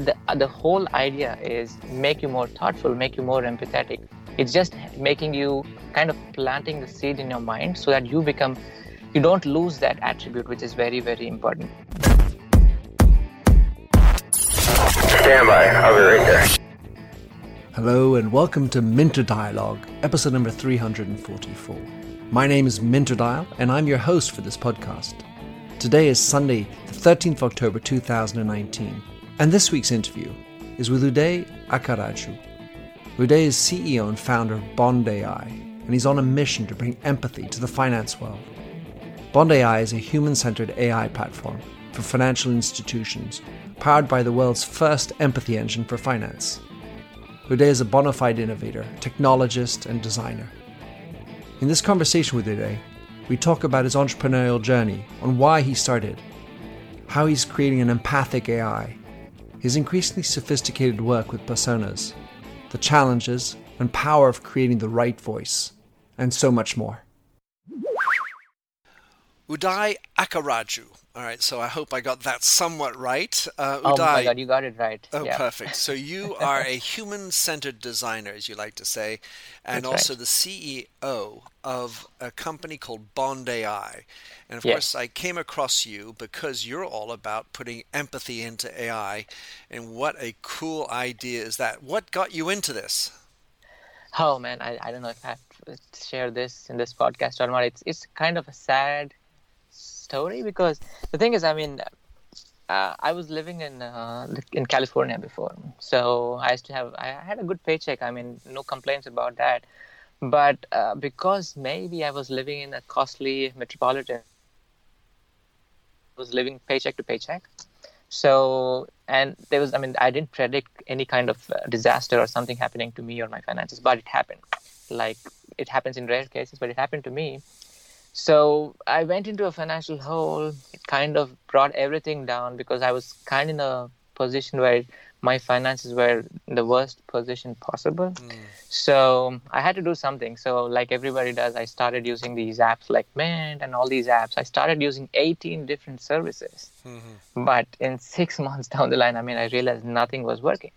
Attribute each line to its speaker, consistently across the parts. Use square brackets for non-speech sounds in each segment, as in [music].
Speaker 1: The, uh, the whole idea is make you more thoughtful, make you more empathetic. It's just making you kind of planting the seed in your mind so that you become, you don't lose that attribute, which is very, very important.
Speaker 2: Stand by. I'll be right there.
Speaker 3: Hello and welcome to Minter Dialogue, episode number 344. My name is Minter Dial and I'm your host for this podcast. Today is Sunday, the 13th of October 2019, and this week's interview is with Uday Akkaraju. Uday is CEO and founder of Bond AI, and he's on a mission to bring empathy to the finance world. Bond AI is a human centered AI platform for financial institutions powered by the world's first empathy engine for finance. Uday is a bona fide innovator, technologist, and designer. In this conversation with Uday, we talk about his entrepreneurial journey, on why he started, how he's creating an empathic AI, his increasingly sophisticated work with personas, the challenges and power of creating the right voice, and so much more. Uday Akkaraju. All right, so I hope I got that somewhat right.
Speaker 1: Uh, oh my God, you got it right.
Speaker 3: Oh, yeah. perfect. So [laughs] you are a human-centered designer, as you like to say, and
Speaker 1: That's
Speaker 3: also
Speaker 1: right.
Speaker 3: the CEO of a company called Bond AI. And of
Speaker 1: Yes.
Speaker 3: course, I came across you because you're all about putting empathy into AI. And what a cool idea is that? What got you into this?
Speaker 1: Oh man, I, I don't know if I have to share this in this podcast or not. It's it's kind of a sad story because the thing is, I mean, uh, I was living in uh, in California before, so I used to have I had a good paycheck. I mean, no complaints about that. But uh, because maybe I was living in a costly metropolitan, I was living paycheck to paycheck. So and there was I mean I didn't predict any kind of uh, disaster or something happening to me or my finances, but it happened. Like it happens in rare cases, but it happened to me. So I went into a financial hole. It kind of brought everything down because I was kind of in a position where my finances were in the worst position possible. Hmm. So I had to do something. So like everybody does, I started using these apps like Mint and all these apps. I started using 18 different services. Mm-hmm. But in six [laughs] months down the line, I mean, I realized nothing was working.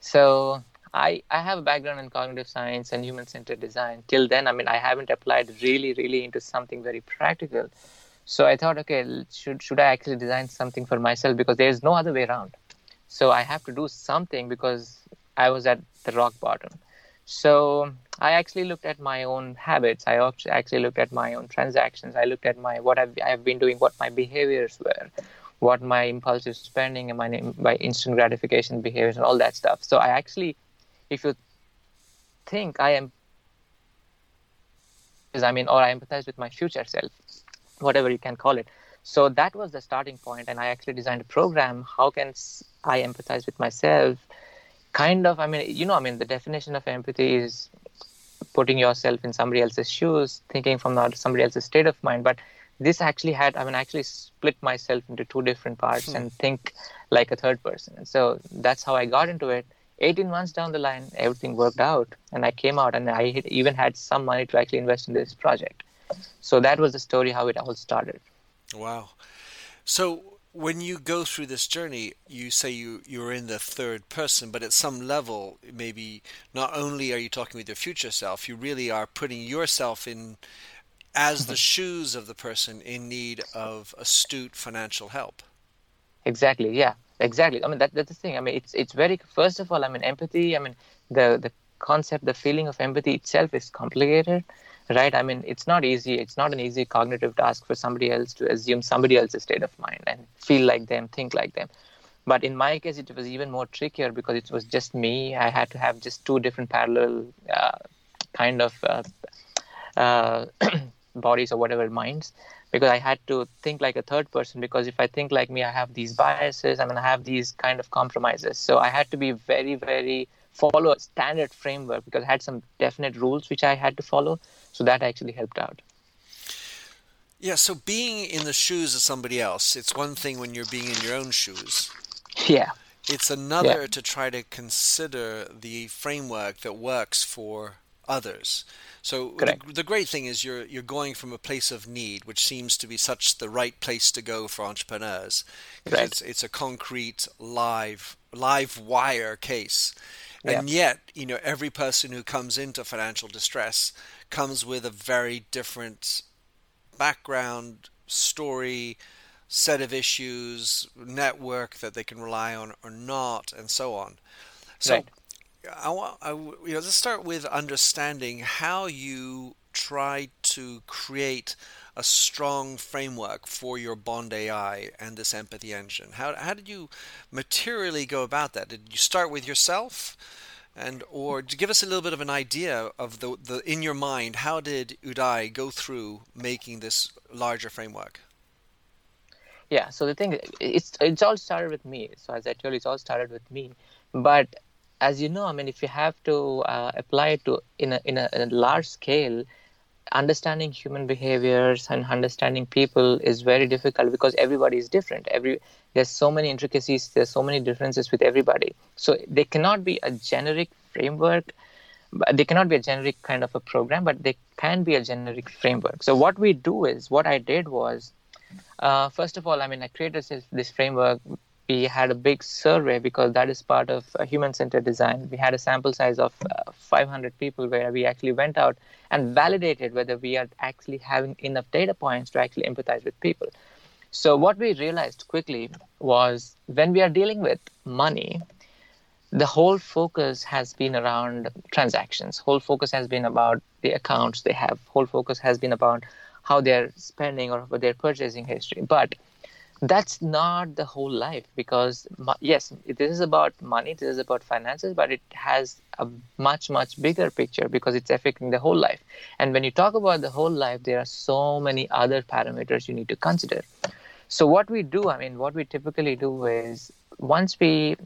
Speaker 1: So I, I have a background in cognitive science and human centered design. Till then, I mean, I haven't applied really, really into something very practical. So I thought, okay, should, should I actually design something for myself? Because there's no other way around. So I have to do something because I was at the rock bottom. So I actually looked at my own habits. I actually looked at my own transactions. I looked at my what I've, I've been doing, what my behaviors were, what my impulsive spending and my my instant gratification behaviors and all that stuff. So I actually, if you think I am, is I mean, or I empathize with my future self, whatever you can call it. So that was the starting point, and I actually designed a program. How can I empathize with myself? Kind of, I mean, you know, I mean, the definition of empathy is putting yourself in somebody else's shoes, thinking from not somebody else's state of mind. But this actually had, I mean, I actually split myself into two different parts hmm. and think like a third person. And so that's how I got into it. 18 months down the line, everything worked out, and I came out, and I had- even had some money to actually invest in this project. So that was the story how it all started.
Speaker 3: Wow. So when you go through this journey, you say you you're in the third person, but at some level, maybe not only are you talking with your future self, you really are putting yourself in as the mm-hmm. shoes of the person in need of astute financial help.
Speaker 1: Exactly. Yeah. Exactly. I mean, that, that's the thing. I mean, it's it's very. First of all, I mean, empathy. I mean, the the concept, the feeling of empathy itself is complicated, right? I mean, it's not easy. It's not an easy cognitive task for somebody else to assume somebody else's state of mind and feel like them, think like them. But in my case, it was even more trickier because it was just me. I had to have just two different parallel uh, kind of uh, uh, [clears throat] bodies or whatever minds because I had to think like a third person because if I think like me, I have these biases, I mean, I have these kind of compromises. So I had to be very, very follow a standard framework because I had some definite rules which I had to follow. So that actually helped out.
Speaker 3: Yeah, so being in the shoes of somebody else, it's one thing when you're being in your own shoes.
Speaker 1: Yeah.
Speaker 3: It's another to try to consider the framework that works for others. So the, the great thing is you're you're going from a place of need, which seems to be such the right place to go for entrepreneurs.
Speaker 1: Right.
Speaker 3: It's it's a concrete live live wire case. And yet, you know, every person who comes into financial distress comes with a very different background, story, set of issues, network that they can rely on or not, and so on. So,
Speaker 1: Right.
Speaker 3: I want, I, you know, let's start with understanding how you try to create a strong framework for your Bond AI and this empathy engine. How, how did you materially go about that? Did you start with yourself? And or give us a little bit of an idea of the, the in your mind, how did Uday go through making this larger framework?
Speaker 1: yeah so the thing it's it's all started with me so as i told you it's all started with me but as you know i mean if you have to uh, apply it to in a, in a, in a large scale understanding human behaviors and understanding people is very difficult because everybody is different every there's so many intricacies there's so many differences with everybody so they cannot be a generic framework they cannot be a generic kind of a program but they can be a generic framework so what we do is what i did was uh, first of all, I mean, I created this, this framework. We had a big survey because that is part of uh, human-centered design. We had a sample size of uh, 500 people where we actually went out and validated whether we are actually having enough data points to actually empathize with people. So what we realized quickly was when we are dealing with money, the whole focus has been around transactions. Whole focus has been about the accounts they have. Whole focus has been about how they're spending or their purchasing history. But that's not the whole life because yes, this is about money, this is about finances, but it has a much much bigger picture because it's affecting the whole life. And when you talk about the whole life, there are so many other parameters you need to consider. So what we do, I mean, what we typically do is once we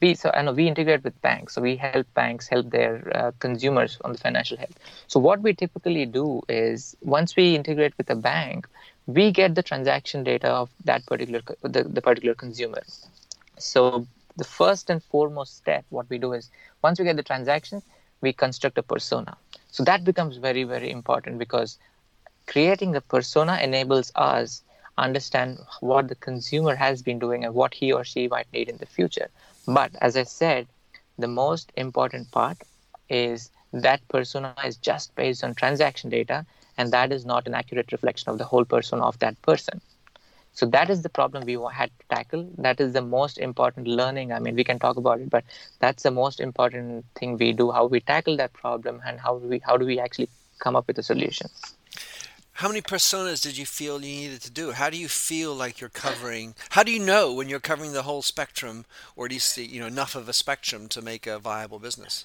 Speaker 1: we so I know we integrate with banks, so we help banks help their uh, consumers on the financial health. So what we typically do is once we integrate with a bank, we get the transaction data of that particular the, the particular consumer. So the first and foremost step, what we do is once we get the transaction, we construct a persona. So that becomes very very important because creating a persona enables us understand what the consumer has been doing and what he or she might need in the future but as i said the most important part is that persona is just based on transaction data and that is not an accurate reflection of the whole person of that person so that is the problem we had to tackle that is the most important learning i mean we can talk about it but that's the most important thing we do how we tackle that problem and how we how do we actually come up with a solution
Speaker 3: How many personas did you feel you needed to do? How do you feel like you're covering? How do you know when you're covering the whole spectrum, or at least you know enough of a spectrum to make a viable business?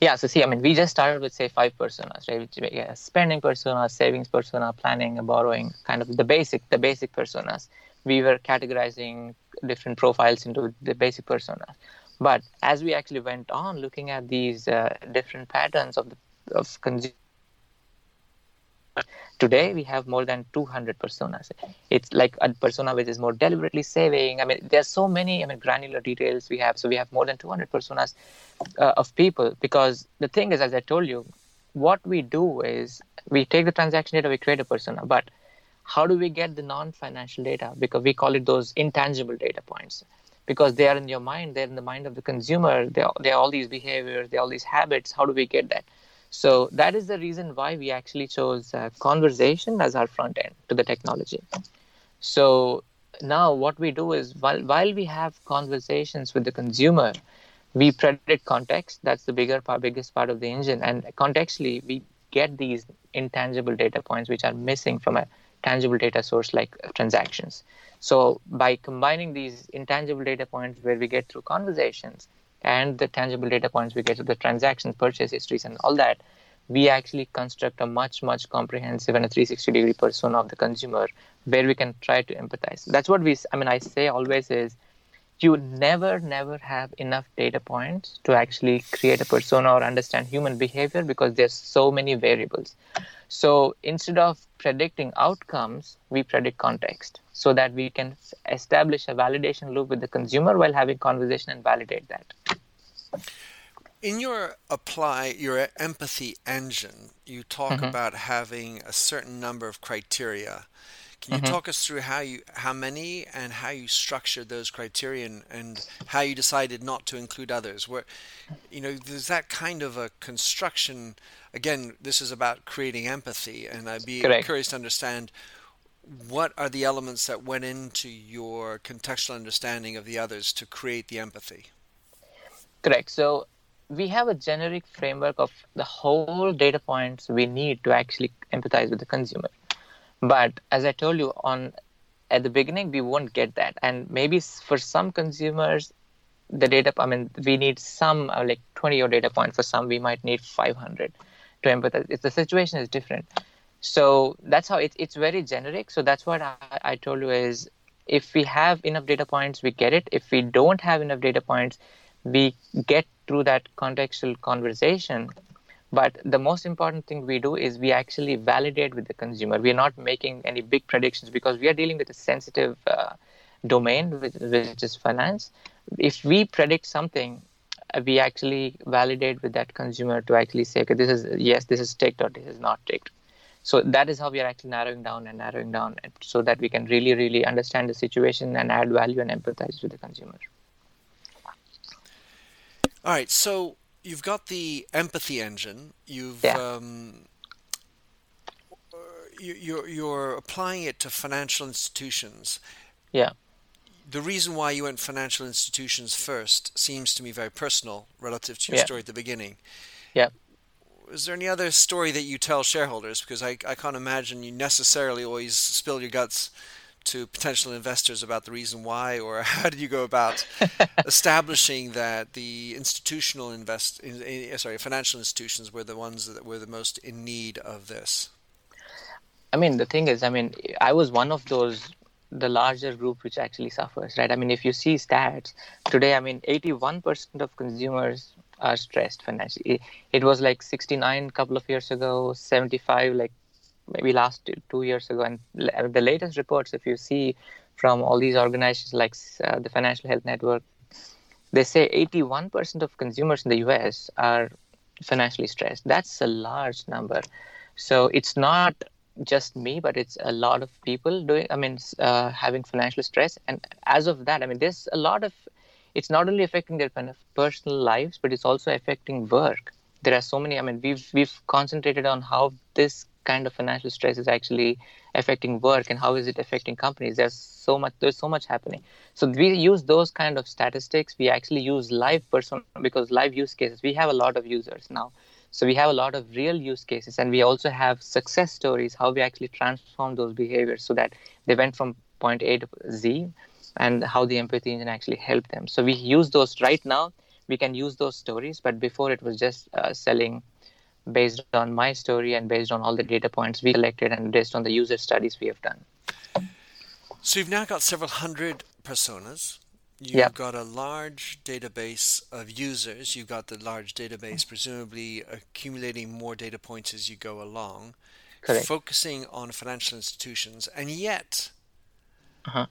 Speaker 1: Yeah, so see, I mean, we just started with say five personas, right? Which, yeah, spending persona, savings persona, planning, borrowing, kind of the basic, the basic personas. We were categorizing different profiles into the basic personas, but as we actually went on looking at these uh, different patterns of the of. Today we have more than 200 personas. It's like a persona which is more deliberately saving. I mean, there's so many. I mean, granular details we have. So we have more than 200 personas uh, of people because the thing is, as I told you, what we do is we take the transaction data, we create a persona, but how do we get the non-financial data? Because we call it those intangible data points, because they are in your mind, they're in the mind of the consumer. They are, they are all these behaviors, they are all these habits. How do we get that? So that is the reason why we actually chose uh, conversation as our front end to the technology. So now what we do is while while we have conversations with the consumer, we predict context. That's the bigger part, biggest part of the engine. And contextually, we get these intangible data points which are missing from a tangible data source like transactions. So by combining these intangible data points where we get through conversations and the tangible data points we get through the transactions, purchase histories, and all that, we actually construct a much, much comprehensive and a 360 degree persona of the consumer where we can try to empathize. That's what we, I mean, I say always is you never, never have enough data points to actually create a persona or understand human behavior because there's so many variables. So instead of predicting outcomes, we predict context so that we can establish a validation loop with the consumer while having conversation and validate that.
Speaker 3: In your apply your empathy engine, you talk
Speaker 1: Mm-hmm.
Speaker 3: about having a certain number of criteria. Can you
Speaker 1: Mm-hmm.
Speaker 3: talk us through how you how many and how you structured those criteria and, and how you decided not to include others? Where you know there's that kind of a construction. Again, this is about creating empathy, and I'd be
Speaker 1: Correct.
Speaker 3: curious to understand what are the elements that went into your contextual understanding of the others to create the empathy.
Speaker 1: Correct. So we have a generic framework of the whole data points we need to actually empathize with the consumer. But as I told you on at the beginning, we won't get that, and maybe for some consumers, the data. I mean, we need some uh, like 20 or data point. For some, we might need 500 to empathize. It's the situation is different. So that's how it's it's very generic. So that's what I, I told you is if we have enough data points, we get it. If we don't have enough data points, we get through that contextual conversation. But the most important thing we do is we actually validate with the consumer. We are not making any big predictions because we are dealing with a sensitive uh, domain, which, which is finance. If we predict something, uh, we actually validate with that consumer to actually say, okay, this is yes, this is ticked or this is not ticked. So that is how we are actually narrowing down and narrowing down so that we can really, really understand the situation and add value and empathize with the consumer.
Speaker 3: All right, so you've got the empathy engine. You've
Speaker 1: Yeah.
Speaker 3: um, you, you're you're applying it to financial institutions.
Speaker 1: Yeah.
Speaker 3: The reason why you went financial institutions first seems to me very personal relative to your
Speaker 1: Yeah.
Speaker 3: story at the beginning.
Speaker 1: Yeah.
Speaker 3: Is there any other story that you tell shareholders? Because I, I can't imagine you necessarily always spill your guts to potential investors about the reason why, or [laughs] how did you go about [laughs] establishing that the institutional invest, in, in- eh, sorry, financial institutions were the ones that were the most in need of this?
Speaker 1: I mean, the thing is, I mean, I was one of those, the larger group which actually suffers, right? I mean, if you see stats today, I mean, 81% of consumers are stressed financially. It, it was like 69 a couple of years ago, 75 like maybe last two, years ago, and the latest reports, if you see from all these organizations like uh, the Financial Health Network, they say 81% of consumers in the US are financially stressed. That's a large number. So it's not just me, but it's a lot of people doing. I mean, uh, having financial stress, and as of that, I mean, there's a lot of. It's not only affecting their kind of personal lives, but it's also affecting work. There are so many. I mean, we've we've concentrated on how this kind of financial stress is actually affecting work and how is it affecting companies. There's so much. There's so much happening. So we use those kind of statistics. We actually use live person because live use cases. We have a lot of users now. So we have a lot of real use cases, and we also have success stories how we actually transform those behaviors so that they went from point A to Z, and how the empathy engine actually helped them. So we use those right now. We can use those stories, but before it was just uh, selling based on my story and based on all the data points we collected and based on the user studies we have done.
Speaker 3: So you've now got several hundred personas. You've
Speaker 1: Yeah.
Speaker 3: got a large database of users. You've got the large database, presumably accumulating more data points as you go along,
Speaker 1: Correct.
Speaker 3: focusing on financial institutions, and yet
Speaker 1: Uh-huh.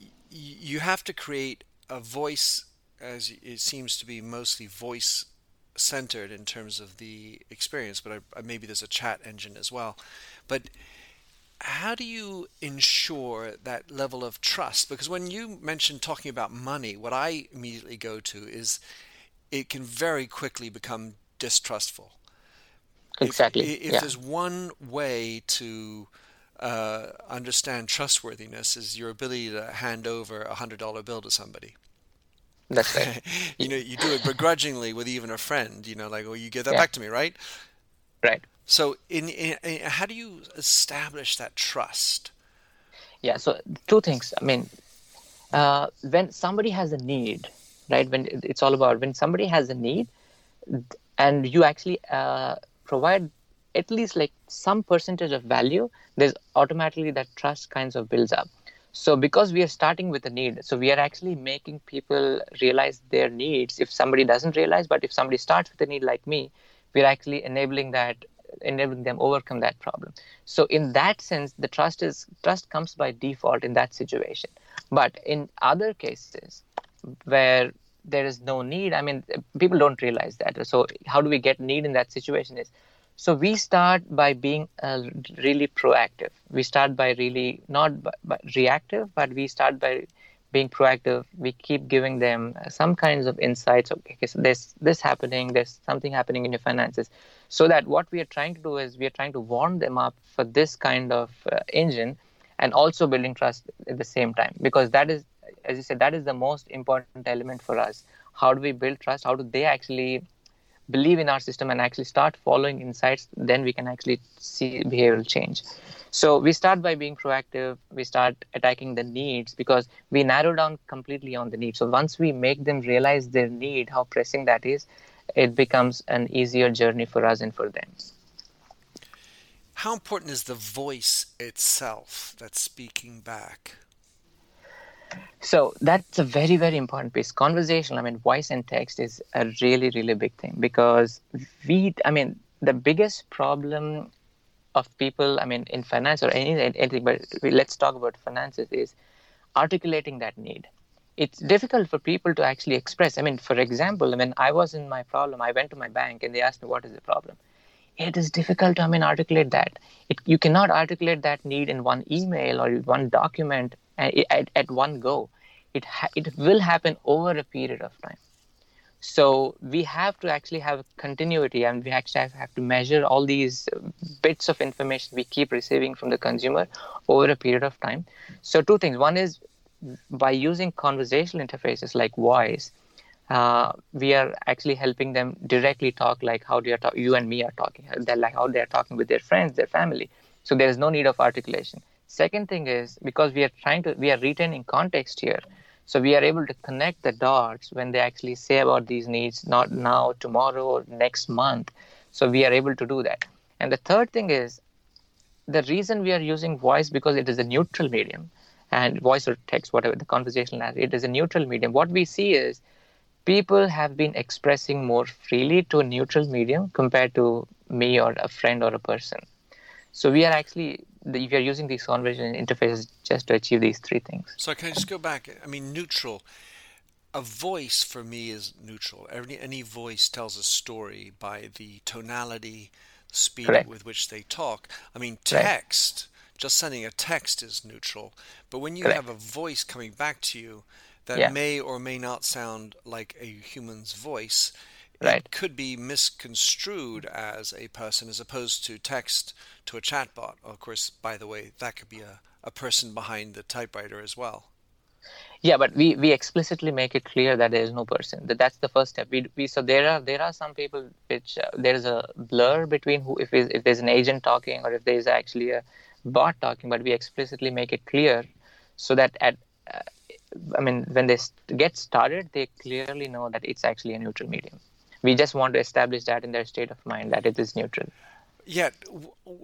Speaker 3: y- you have to create a voice, as it seems to be mostly voice centered in terms of the experience, but I, I- maybe there's a chat engine as well. But how do you ensure that level of trust? Because when you mentioned talking about money, what I immediately go to is it can very quickly become distrustful.
Speaker 1: Exactly.
Speaker 3: i- If,
Speaker 1: yeah.
Speaker 3: there's one way to uh, understand trustworthiness is your ability to hand over a hundred dollar bill to somebody.
Speaker 1: That's right. [laughs]
Speaker 3: you know, you do it begrudgingly with even a friend. You know, like, oh, you give that
Speaker 1: Yeah.
Speaker 3: back to me, right?
Speaker 1: right.
Speaker 3: So, in, in, in how do you establish that trust?
Speaker 1: Yeah. So two things. I mean, uh, when somebody has a need, right? When it's all about when somebody has a need, and you actually uh, provide at least like some percentage of value, there's automatically that trust kinds of builds up. So because we are starting with a need, so we are actually making people realize their needs. If somebody doesn't realize, but if somebody starts with a need like me, we're actually enabling that enabling them overcome that problem. So in that sense the trust is trust comes by default in that situation. But in other cases where there is no need i mean people don't realize that. So how do we get need in that situation is so we start by being uh, really proactive. We start by really not reactive but we start by being proactive. We keep giving them some kinds of insights. Okay so there's this happening there's something happening in your finances. So that what we are trying to do is we are trying to warm them up for this kind of uh, engine and also building trust at the same time. Because that is as you said that is the most important element for us. How do we build trust? How do they actually believe in our system and actually start following insights then we can actually see behavioral change. So we start by being proactive. We start attacking the needs because we narrow down completely on the needs. So once we make them realize their need how pressing that is it becomes an easier journey for us and for them.
Speaker 3: How important is the voice itself that's speaking back
Speaker 1: so that's a very, very important piece. Conversational, I mean, voice and text is a really, really big thing because we, I mean, the biggest problem of people, I mean, in finance or any, anything, but let's talk about finances is articulating that need. It's difficult for people to actually express. I mean, for example, I mean, I was in my problem. I went to my bank and they asked me, what is the problem? It is difficult to, I mean, articulate that. It, you cannot articulate that need in one email or one document at, at one go. It, ha- it will happen over a period of time. So we have to actually have continuity and we actually have, to measure all these bits of information we keep receiving from the consumer over a period of time. So two things. One is by using conversational interfaces like voice, uh, we are actually helping them directly talk like how you, and me are talking. They're like how they're talking with their friends, their family. So there is no need of articulation. Second thing is because we are trying to, we are retaining context here. So we are able to connect the dots when they actually say about these needs, not now, tomorrow, or next month. So we are able to do that. And the third thing is the reason we are using voice because it is a neutral medium and voice or text, whatever the conversation has, it is a neutral medium. What we see is people have been expressing more freely to a neutral medium compared to me or a friend or a person. So we are actually if you're using these conversion interfaces just to achieve these three things.
Speaker 3: So can I just go back? I mean, neutral. A voice for me is neutral. Any any voice tells a story by the tonality, speed Correct. with which they talk. I mean, text. Just sending a text is neutral, but when you Correct. have a voice coming back to you that yeah. may or may not sound like a human's voice, right. it could be misconstrued as a person as opposed to text to a chatbot. Of course, by the way, that could be a, a person behind the typewriter as well.
Speaker 1: Yeah, but we, we explicitly make it clear that there is no person. That that's the first step. We, we so there are there are some people which uh, there is a blur between who if is, if there's an agent talking or if there is actually a bot talking, but we explicitly make it clear so that at uh, I mean when they get started, they clearly know that it's actually a neutral medium we just want to establish that in their state of mind that it is neutral
Speaker 3: yeah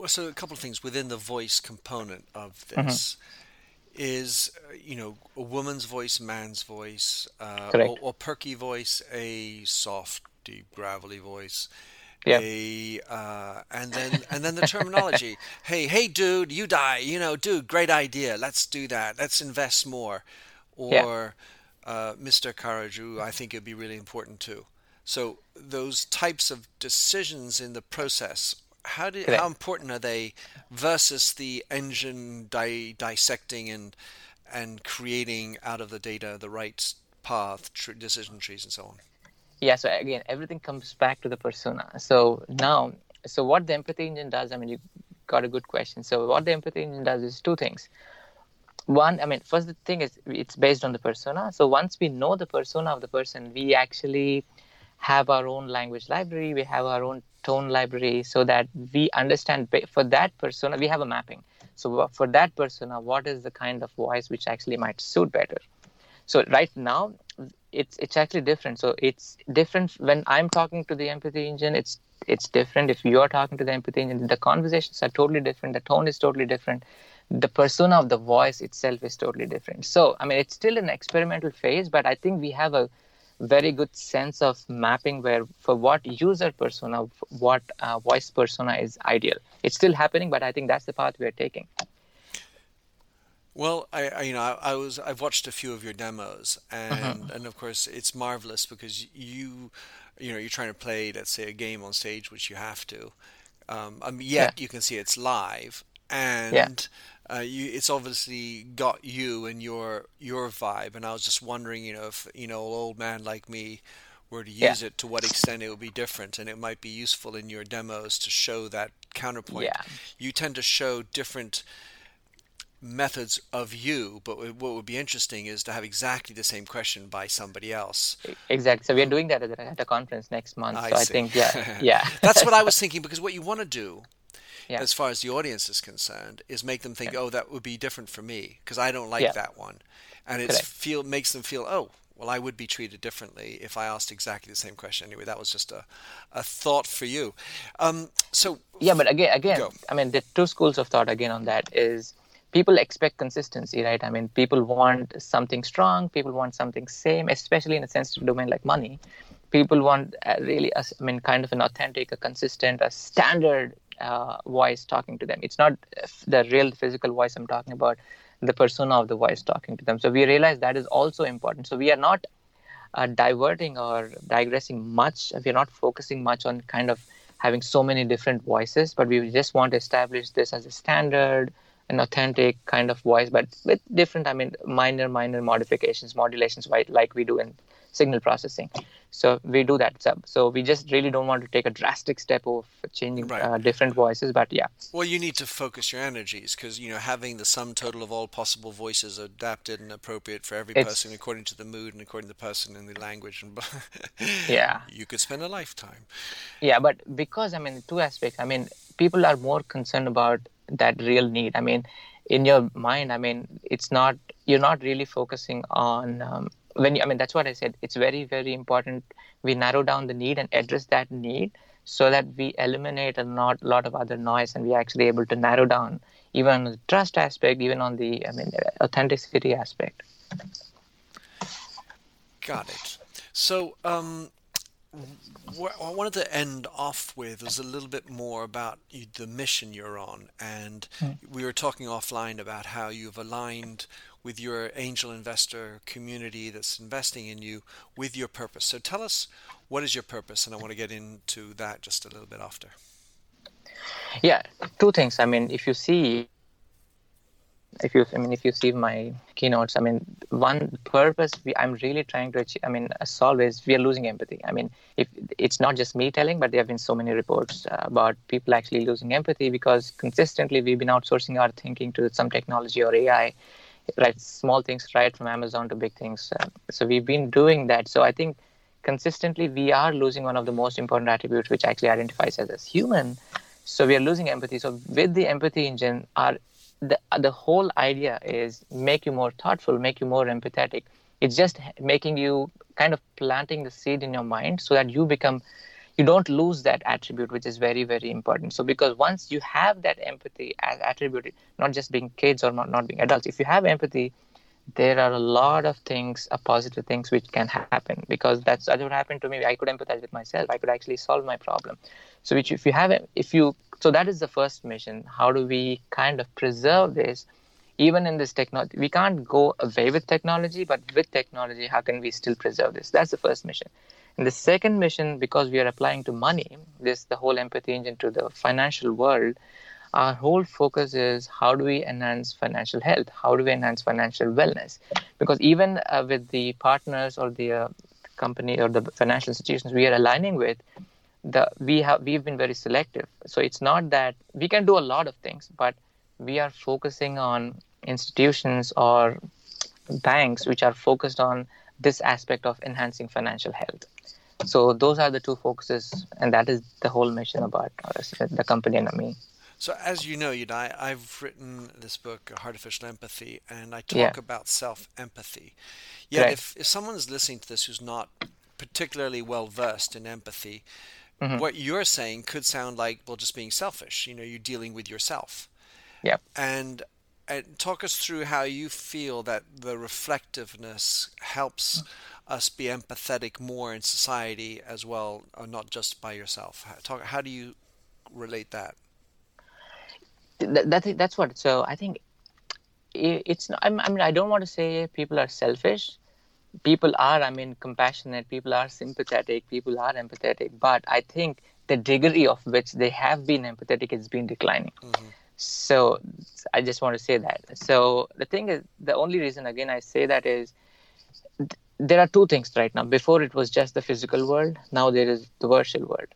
Speaker 3: so a couple of things within the voice component of this mm-hmm. is uh, you know a woman's voice man's voice uh, or, or, perky voice a soft deep gravelly voice yeah. A, uh, and then and then the terminology. [laughs] hey, hey, dude, you die. You know, dude, great idea. Let's do that. Let's invest more. Or, yeah. uh, Mr. Karaju, I think it'd be really important too. So those types of decisions in the process, how do, how important are they versus the engine di- dissecting and and creating out of the data the right path, tr- decision trees, and so on?
Speaker 1: Yeah. So again, everything comes back to the persona. So now, so what the empathy engine does, I mean, you got a good question. So what the empathy engine does is two things one i mean first the thing is it's based on the persona so once we know the persona of the person we actually have our own language library, we have our own tone library, so that we understand for that persona, we have a mapping. So for that persona, what is the kind of voice which actually might suit better? So right now, it's it's actually different. So it's different when I'm talking to the empathy engine. It's it's different if you're talking to the empathy engine. The conversations are totally different. The tone is totally different. The persona of the voice itself is totally different. So I mean, it's still an experimental phase, but I think we have a very good sense of mapping where for what user persona what uh, voice persona is ideal it's still happening but i think that's the path we're taking
Speaker 3: Well, I, I you know I, I, was I've watched a few of your demos, and
Speaker 1: Mm-hmm.
Speaker 3: and of course it's marvelous because you you know you're trying to play let's say a game on stage, which you have to. Um, I mean,
Speaker 1: Yeah,
Speaker 3: yet you can see it's live,
Speaker 1: yeah,
Speaker 3: and uh, you it's obviously got you and your your vibe. And I was just wondering, you know, if you know an old man like me were to
Speaker 1: yeah,
Speaker 3: use it, to what extent it would be different, and it might be useful in your demos to show that counterpoint.
Speaker 1: yeah.
Speaker 3: You tend to show different methods of you, but what would be interesting is to have exactly the same question by somebody else.
Speaker 1: Exactly. So we are doing that at a, conference next month.
Speaker 3: I
Speaker 1: So I think, yeah, [laughs] yeah,
Speaker 3: That's what I was [laughs] thinking because what you want to do,
Speaker 1: yeah,
Speaker 3: as far as the audience is concerned, is make them think,
Speaker 1: yeah,
Speaker 3: "Oh, that would be different for me," because I don't like
Speaker 1: yeah.
Speaker 3: that one, and
Speaker 1: it
Speaker 3: feel makes them feel, "Oh, well, I would be treated differently if I asked exactly the same question." Anyway, that was just a, a thought for you. Um, so
Speaker 1: Yeah, but again, again,
Speaker 3: go.
Speaker 1: I mean, the two schools of thought again on that is people expect consistency, right? I mean, people want something strong, people want something same, especially in a sensitive domain like money. People want uh, really, a I mean, kind of an authentic, a consistent, a standard uh, voice talking to them. It's not the real physical voice I'm talking about, the persona of the voice talking to them. So we realize that is also important. So we are not uh, diverting or digressing much. We're not focusing much on kind of having so many different voices, but we just want to establish this as a standard, an authentic kind of voice, but with different, I mean, minor, minor modifications, modulations, like we do in signal processing. So we do that. So, so we just really don't want to take a drastic step of changing
Speaker 3: Right.
Speaker 1: uh, different voices, but yeah,
Speaker 3: Well, you need to focus your energies because you know having the sum total of all possible voices adapted and appropriate for every person according to the mood and according to the person and the language, and [laughs]
Speaker 1: yeah.
Speaker 3: you could spend a lifetime.
Speaker 1: Yeah, but because I mean, two aspects. I mean, people are more concerned about that real need. I mean, in your mind, I mean, it's not you're not really focusing on um, when you, I mean that's what I said. It's very very important we narrow down the need and address that need so that we eliminate a not lot of other noise and we are actually able to narrow down even on the trust aspect, even on the I mean authenticity aspect.
Speaker 3: Got it. So, um, what I wanted to end off with was a little bit more about the mission you're on, and we were talking offline about how you've aligned with your angel investor community that's investing in you with your purpose. So tell us what is your purpose, and I want to get into that just a little bit after.
Speaker 1: Yeah, two things. I mean, if you see if you i mean if you see my keynotes i mean one purpose we, i'm really trying to achieve i mean solve is we are losing empathy i mean if it's not just me telling but there have been so many reports uh, about people actually losing empathy because consistently we've been outsourcing our thinking to some technology or ai right small things right from amazon to big things. Uh, so we've been doing that. So i think consistently we are losing one of the most important attributes which actually identifies us as human. So we are losing empathy. So with the empathy engine our the the whole idea is make you more thoughtful, make you more empathetic. It's just making you kind of planting the seed in your mind so that you become you don't lose that attribute which is very very important. So because once you have that empathy as attribute not just being kids or not, not being adults if you have empathy there are a lot of things uh, positive things which can happen. Because that's, that's what happened to me. I could empathize with myself. I could actually solve my problem. So which if you have if you so that is the first mission. How do we kind of preserve this? Even in this technology we can't go away with technology but with technology how can we still preserve this? That's the first mission and the second mission because we are applying to money this the whole empathy engine to the financial world our whole focus is how do we enhance financial health? How do we enhance financial wellness? Because even uh, with the partners or the uh, company or the financial institutions we are aligning with the we have we've been very selective. So it's not that we can do a lot of things but we are focusing on institutions or banks which are focused on this aspect of enhancing financial health so those are the two focuses and that is the whole mission about the company and me
Speaker 3: So, as you know, you know I've written this book, Artificial Empathy, and I talk
Speaker 1: Yeah.
Speaker 3: about self empathy. Yet,
Speaker 1: Right.
Speaker 3: if, if someone's listening to this who's not particularly well versed in empathy,
Speaker 1: Mm-hmm.
Speaker 3: what you're saying could sound like, well, just being selfish. You know, you're dealing with yourself.
Speaker 1: yep
Speaker 3: And, and talk us through how you feel that the reflectiveness helps us be empathetic more in society as well, or not just by yourself. How, talk, how do you relate that?
Speaker 1: that, that's that's what so i think it's not, I mean I don't want to say people are selfish. People are, I mean, compassionate. People are sympathetic. People are empathetic. But I think the degree of which they have been empathetic has been declining. Mm-hmm. So I just want to say that. So the thing is, the only reason again I say that is th- there are two things right now. Before it was just the physical world. Now there is the virtual world.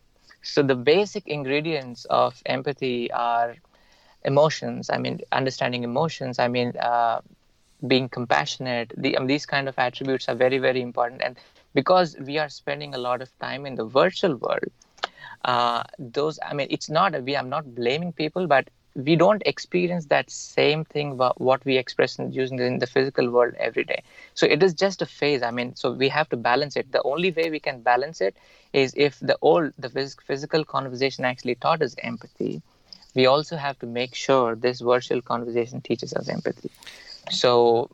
Speaker 1: So the basic ingredients of empathy are emotions. I mean, understanding emotions. I mean, uh, being compassionate. The, um, these kind of attributes are very, very important. And because we are spending a lot of time in the virtual world, uh, those. I mean, it's not. We. I'm not blaming people, but we don't experience that same thing what we express in using in the physical world every day. So it is just a phase i mean so we have to balance it. The only way we can balance it is if the old the physical conversation actually taught us empathy we also have to make sure this virtual conversation teaches us empathy. So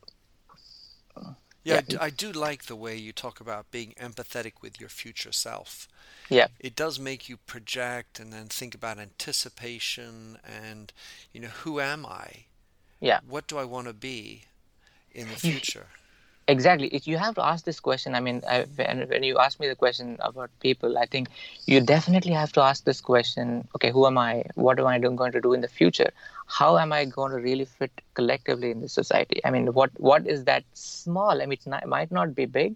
Speaker 3: yeah, yeah. I, do, I do like the way you talk about being empathetic with your future self.
Speaker 1: Yeah.
Speaker 3: It does make you project and then think about anticipation and you know who am i?
Speaker 1: Yeah.
Speaker 3: What do i want to be in the future?
Speaker 1: Exactly. If you have to ask this question i mean I, when, when you ask me the question about people i think you definitely have to ask this question okay who am i? What am i going to do in the future how am i going to really fit collectively in the society i mean what what is that small i mean it might not be big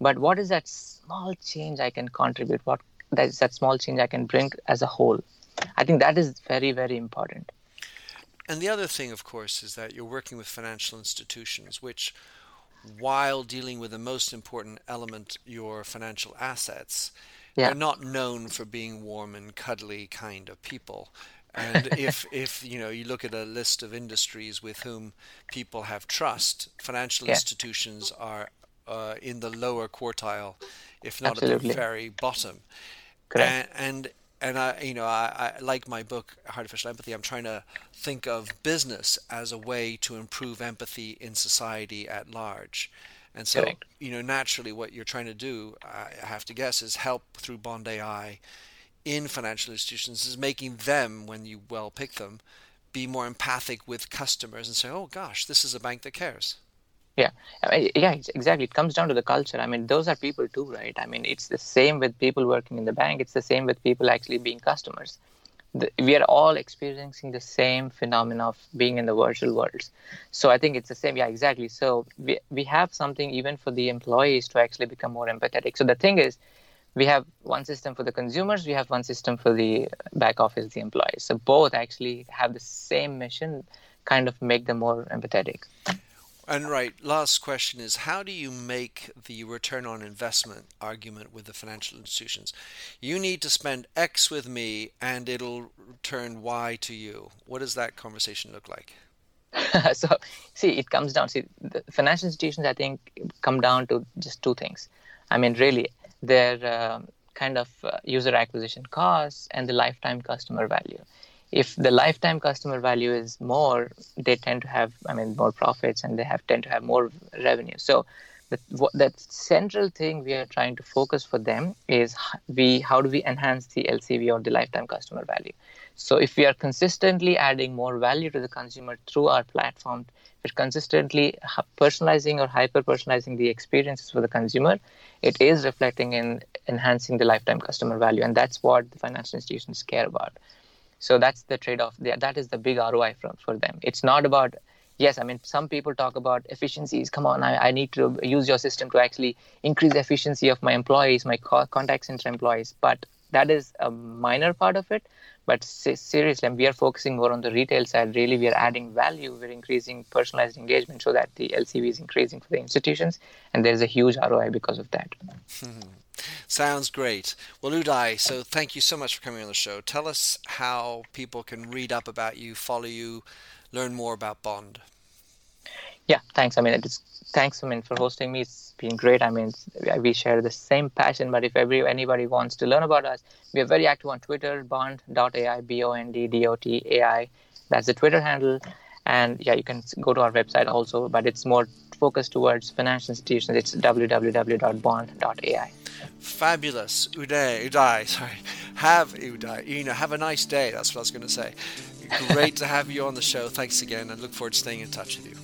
Speaker 1: but what is that small change i can contribute what that is that small change I can bring as a whole. I think that is very, very important.
Speaker 3: And the other thing, of course, is that you're working with financial institutions, which, while dealing with the most important element, your financial assets, yeah. they're not known for being warm and cuddly kind of people. And [laughs] if, if you know you look at a list of industries with whom people have trust, financial yeah. institutions are uh, in the lower quartile, if not Absolutely. at the very bottom.
Speaker 1: Correct.
Speaker 3: And, and and I, you know, I, I, like my book, Artificial Empathy. I'm trying to think of business as a way to improve empathy in society at large. And so, Correct. you know, naturally, what you're trying to do, I have to guess, is help through Bond AI in financial institutions, is making them, when you well pick them, be more empathic with customers and say, "Oh gosh, this is a bank that cares."
Speaker 1: Yeah, yeah, exactly. It comes down to the culture. I mean, those are people too, right? I mean, it's the same with people working in the bank. It's the same with people actually being customers. The, we are all experiencing the same phenomena of being in the virtual worlds. So I think it's the same. Yeah, exactly. So we we have something even for the employees to actually become more empathetic. So the thing is, we have one system for the consumers. We have one system for the back office, the employees. So both actually have the same mission, kind of make them more empathetic.
Speaker 3: And right, last question is how do you make the return on investment argument with the financial institutions? You need to spend X with me and it'll return Y to you. What does that conversation look like? [laughs]
Speaker 1: so, see, it comes down, see, the financial institutions, I think, come down to just two things. I mean, really, their uh, kind of uh, user acquisition costs and the lifetime customer value if the lifetime customer value is more, they tend to have, I mean, more profits and they have tend to have more revenue. So the central thing we are trying to focus for them is we how do we enhance the LCV or the lifetime customer value. So if we are consistently adding more value to the consumer through our platform, we're consistently personalizing or hyper personalizing the experiences for the consumer, it is reflecting in enhancing the lifetime customer value, and that's what the financial institutions care about. So that's the trade-off. That is the big ROI for, for them. It's not about yes, I mean some people talk about efficiencies. Come on, I, I need to use your system to actually increase the efficiency of my employees, my contact center employees. But that is a minor part of it. But seriously, we are focusing more on the retail side. Really, we are adding value. We're increasing personalized engagement so that the LCV is increasing for the institutions, and there's a huge ROI because of that. Hmm.
Speaker 3: Sounds great. Well, Uday, so thank you so much for coming on the show. Tell us how people can read up about you, follow you, learn more about Bond.
Speaker 1: Yeah, thanks. I mean, it's thanks, I mean, for hosting me. It's been great. I mean, we share the same passion. But if every anybody wants to learn about us, we are very active on Twitter, bond.ai, B-O-N-D-D-O-T-A-I. That's the Twitter handle. And yeah, you can go to our website also, but it's more focused towards financial institutions. It's www.bond.ai.
Speaker 3: Fabulous. Uday, Uday, [laughs] sorry. Have Uday, you know, have a nice day. That's what I was going to say. Great to have you on the show. Thanks again, and look forward to staying in touch with you.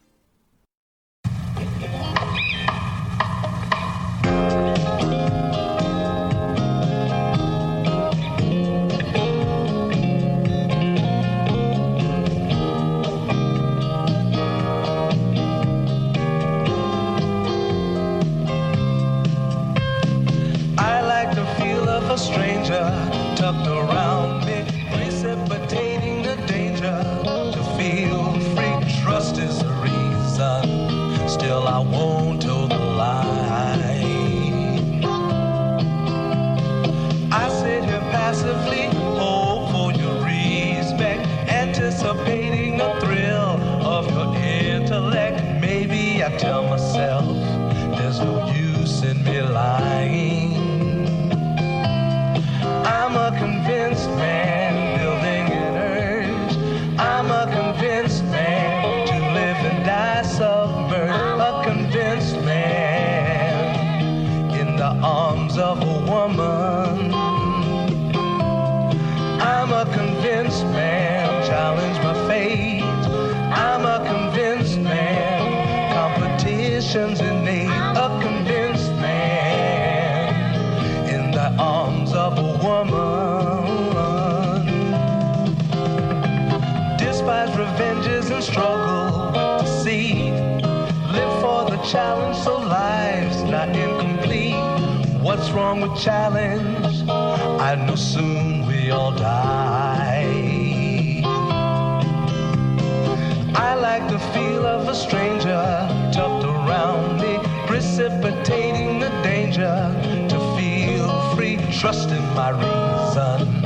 Speaker 4: Wrong with challenge? I know soon we all die. I like the feel of a stranger tucked around me, precipitating the danger. To feel free, trust in my reason,